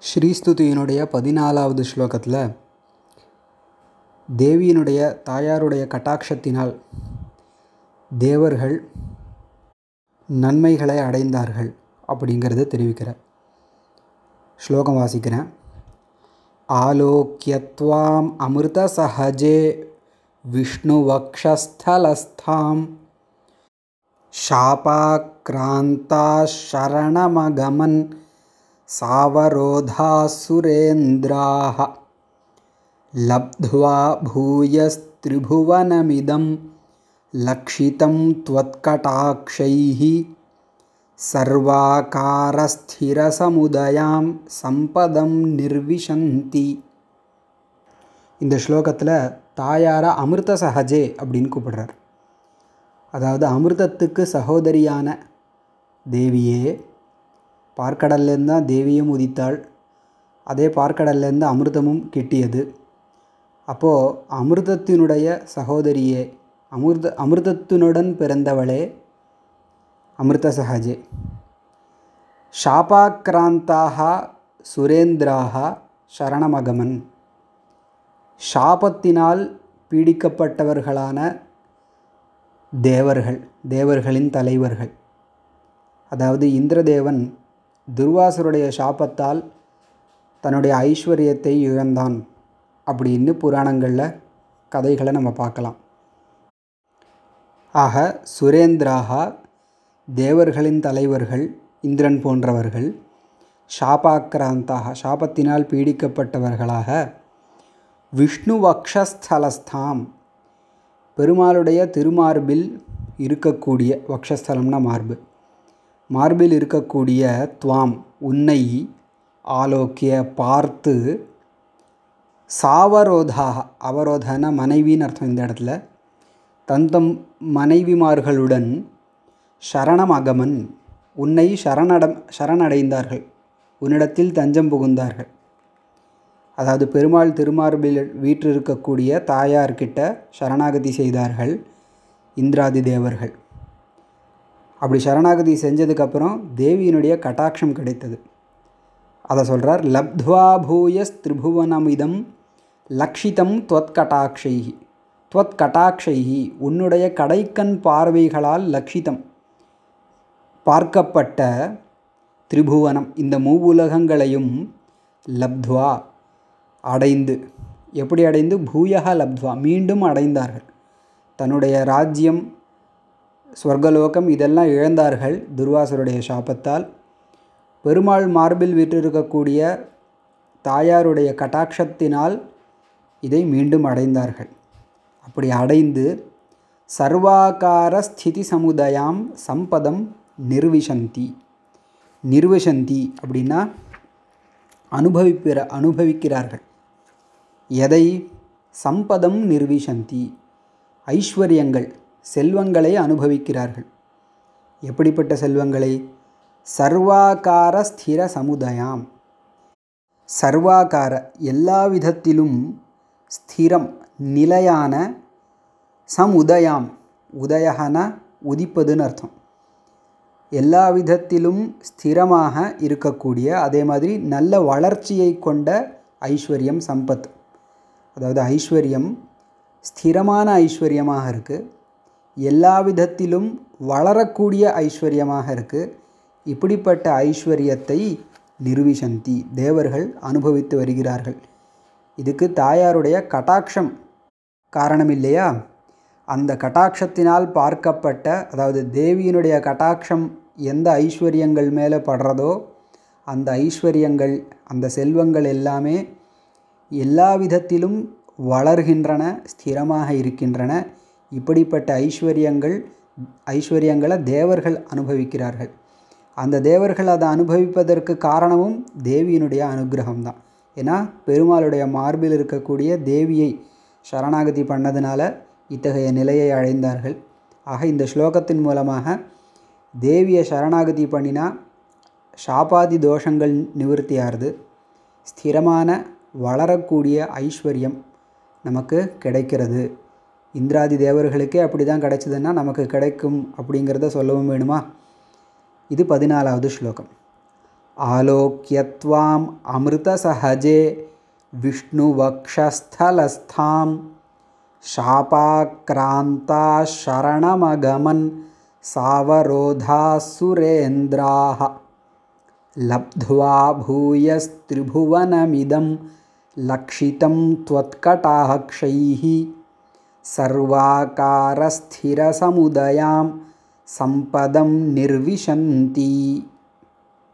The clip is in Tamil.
ஸ்ரீஸ்துதியினுடைய பதினாலாவது ஸ்லோகத்தில் தேவியினுடைய தாயாருடைய கட்டாட்சத்தினால் தேவர்கள் நன்மைகளை அடைந்தார்கள் அப்படிங்கிறத தெரிவிக்கிறார். ஸ்லோகம் வாசிக்கிறேன். ஆலோக்கியத்வாம் அமிர்த சஹஜே விஷ்ணு வக்ஷஸ்தலஸ்தாம் ஷாபாக்ராந்தா சரணமகமன் सुरेन्द्राः लब्ध्वा भूयस्त्रिभुवनमिदं लक्षितं त्वत्कटाक्षैः सर्वाकारस्थिरसमुदयां சம்பதம் நிர்விசந்தி இந்த ஸ்லோகத்தில் தாயாரை அமிர்த சஹஜே அப்படின்னு கூப்பிடுறார் அதாவது அமிர்தத்துக்கு சகோதரியான தேவியே பார்க்கடல்லேருந்து தான் தேவியும் உதித்தாள். அதே பார்க்கடல்லேருந்து அமிர்தமும் கிட்டியது. அப்போது அமிர்தத்தினுடைய சகோதரியே அமிர்த அமிர்தத்தினுடன் பிறந்தவளே அமிர்த சஹஜே ஷாபாக்கிராந்தாக சுரேந்திராக சரணமகமன். ஷாபத்தினால் பீடிக்கப்பட்டவர்களான தேவர்கள் தேவர்களின் தலைவர்கள். அதாவது இந்திரதேவன் துர்வாசருடைய சாபத்தால் தன்னுடைய ஐஸ்வர்யத்தை இழந்தான் அப்படின்னு புராணங்களில் கதைகளை நம்ம பார்க்கலாம். ஆக சுரேந்திராக தேவர்களின் தலைவர்கள் இந்திரன் போன்றவர்கள் ஷாபாக்கிராந்தாக சாபத்தினால் பீடிக்கப்பட்டவர்களாக விஷ்ணு வக்ஷஸ்தலஸ்தாம் பெருமாளுடைய திருமார்பில் இருக்கக்கூடிய வக்ஷஸ்தலம்னா மார்பு. மார்பில் இருக்கக்கூடிய துவாம் உன்னை ஆலோக்கிய பார்த்து சாவரோதாக அவரோதன மனைவின்னு அர்த்தம் இந்த இடத்துல. தந்தம் மனைவிமார்களுடன் சரணம் அகமன் உன்னை சரணடம் சரணடைந்தார்கள். உன்னிடத்தில் தஞ்சம் புகுந்தார்கள். அதாவது பெருமாள் திருமார்பில் வீற்றிருக்கக்கூடிய தாயார்கிட்ட சரணாகதி செய்தார்கள் இந்திராதி தேவர்கள். அப்படி சரணாகதி செஞ்சதுக்கப்புறம் தேவியினுடைய கட்டாட்சம் கிடைத்தது. அதை சொல்கிறார் லப்த்வா பூயஸ் திரிபுவனமிதம் லக்ஷிதம் துவத் கட்டாட்சைஹி. உன்னுடைய கடைக்கண் பார்வைகளால் லக்ஷிதம் பார்க்கப்பட்ட திரிபுவனம். இந்த மூவுலகங்களையும் லப்த்வா அடைந்து எப்படி அடைந்து? பூயகா லப்த்வா மீண்டும் அடைந்தார்கள். தன்னுடைய ராஜ்யம் ஸ்வர்கலோகம் இதெல்லாம் இழந்தார்கள் துர்வாசருடைய சாபத்தால். பெருமாள் மார்பில் வீற்றிருக்கக்கூடிய தாயாருடைய கட்டாட்சத்தினால் இதை மீண்டும் அடைந்தார்கள். அப்படி அடைந்து சர்வாகார ஸ்திதி சமுதாயம் சம்பதம் நிர்விசந்தி. நிர்விசந்தி அப்படின்னா அனுபவிப்பிற அனுபவிக்கிறார்கள். எதை? சம்பதம் நிர்விசந்தி. ஐஸ்வர்யங்கள் செல்வங்களை அனுபவிக்கிறார்கள். எப்படிப்பட்ட செல்வங்களை? சர்வாகார ஸ்திர சமுதாயம். சர்வாகார எல்லா விதத்திலும் ஸ்திரம் நிலையான சமுதயாம். உதயகன உதிப்பதுன்னு அர்த்தம். எல்லா விதத்திலும் ஸ்திரமாக இருக்கக்கூடிய அதே மாதிரி நல்ல வளர்ச்சியை கொண்ட ஐஸ்வர்யம் சம்பத். அதாவது ஐஸ்வர்யம் ஸ்திரமான ஐஸ்வர்யமாக இருக்குது எல்லா விதத்திலும் வளரக்கூடிய ஐஸ்வர்யமாக இருக்குது இப்படிப்பட்ட ஐஸ்வர்யத்தை நிர்விசந்தி தேவர்கள் அனுபவித்து வருகிறார்கள். இதுக்கு தாயாருடைய கட்டாட்சம் காரணம் இல்லையா அந்த கட்டாட்சத்தினால் பார்க்கப்பட்ட அதாவது தேவியினுடைய கட்டாட்சம் எந்த ஐஸ்வர்யங்கள் மேலே படுறதோ அந்த ஐஸ்வர்யங்கள் அந்த செல்வங்கள் எல்லாமே எல்லா விதத்திலும் வளர்கின்றன ஸ்திரமாக இருக்கின்றன. இப்படிப்பட்ட ஐஸ்வர்யங்கள் ஐஸ்வர்யங்களை தேவர்கள் அனுபவிக்கிறார்கள். அந்த தேவர்கள் அதை அனுபவிப்பதற்கு காரணமும் தேவியினுடைய அனுகிரகம் தான் ஏன்னா பெருமாளுடைய மார்பில் இருக்கக்கூடிய தேவியை சரணாகதி பண்ணதுனால இத்தகைய நிலையை அடைந்தார்கள். ஆக இந்த ஸ்லோகத்தின் மூலமாக தேவியை சரணாகதி பண்ணினா ஷாபாதி தோஷங்கள் நிவர்த்தியாகிறது. ஸ்திரமான வளரக்கூடிய ஐஸ்வர்யம் நமக்கு கிடைக்கிறது. இந்திராதி தேவர்களுக்கே அப்படி தான் கிடைச்சதுன்னா நமக்கு கிடைக்கும் அப்படிங்கிறத சொல்லவும் வேணுமா இது பதினாலாவது ஸ்லோகம் आलोक्य त्वाम् अमृतसहजे विष्णुवक्षस्थलस्थां शापाक्रान्ता शरणमगमन् सावरोधाः सुरेन्द्राः लब्ध्वा भूयस्त्रिभुवनमिदं लक्षितं त्वत्कटाक्षैः सर्वाकारस्थिरसमुदयां सम्पदं निर्विशन्ति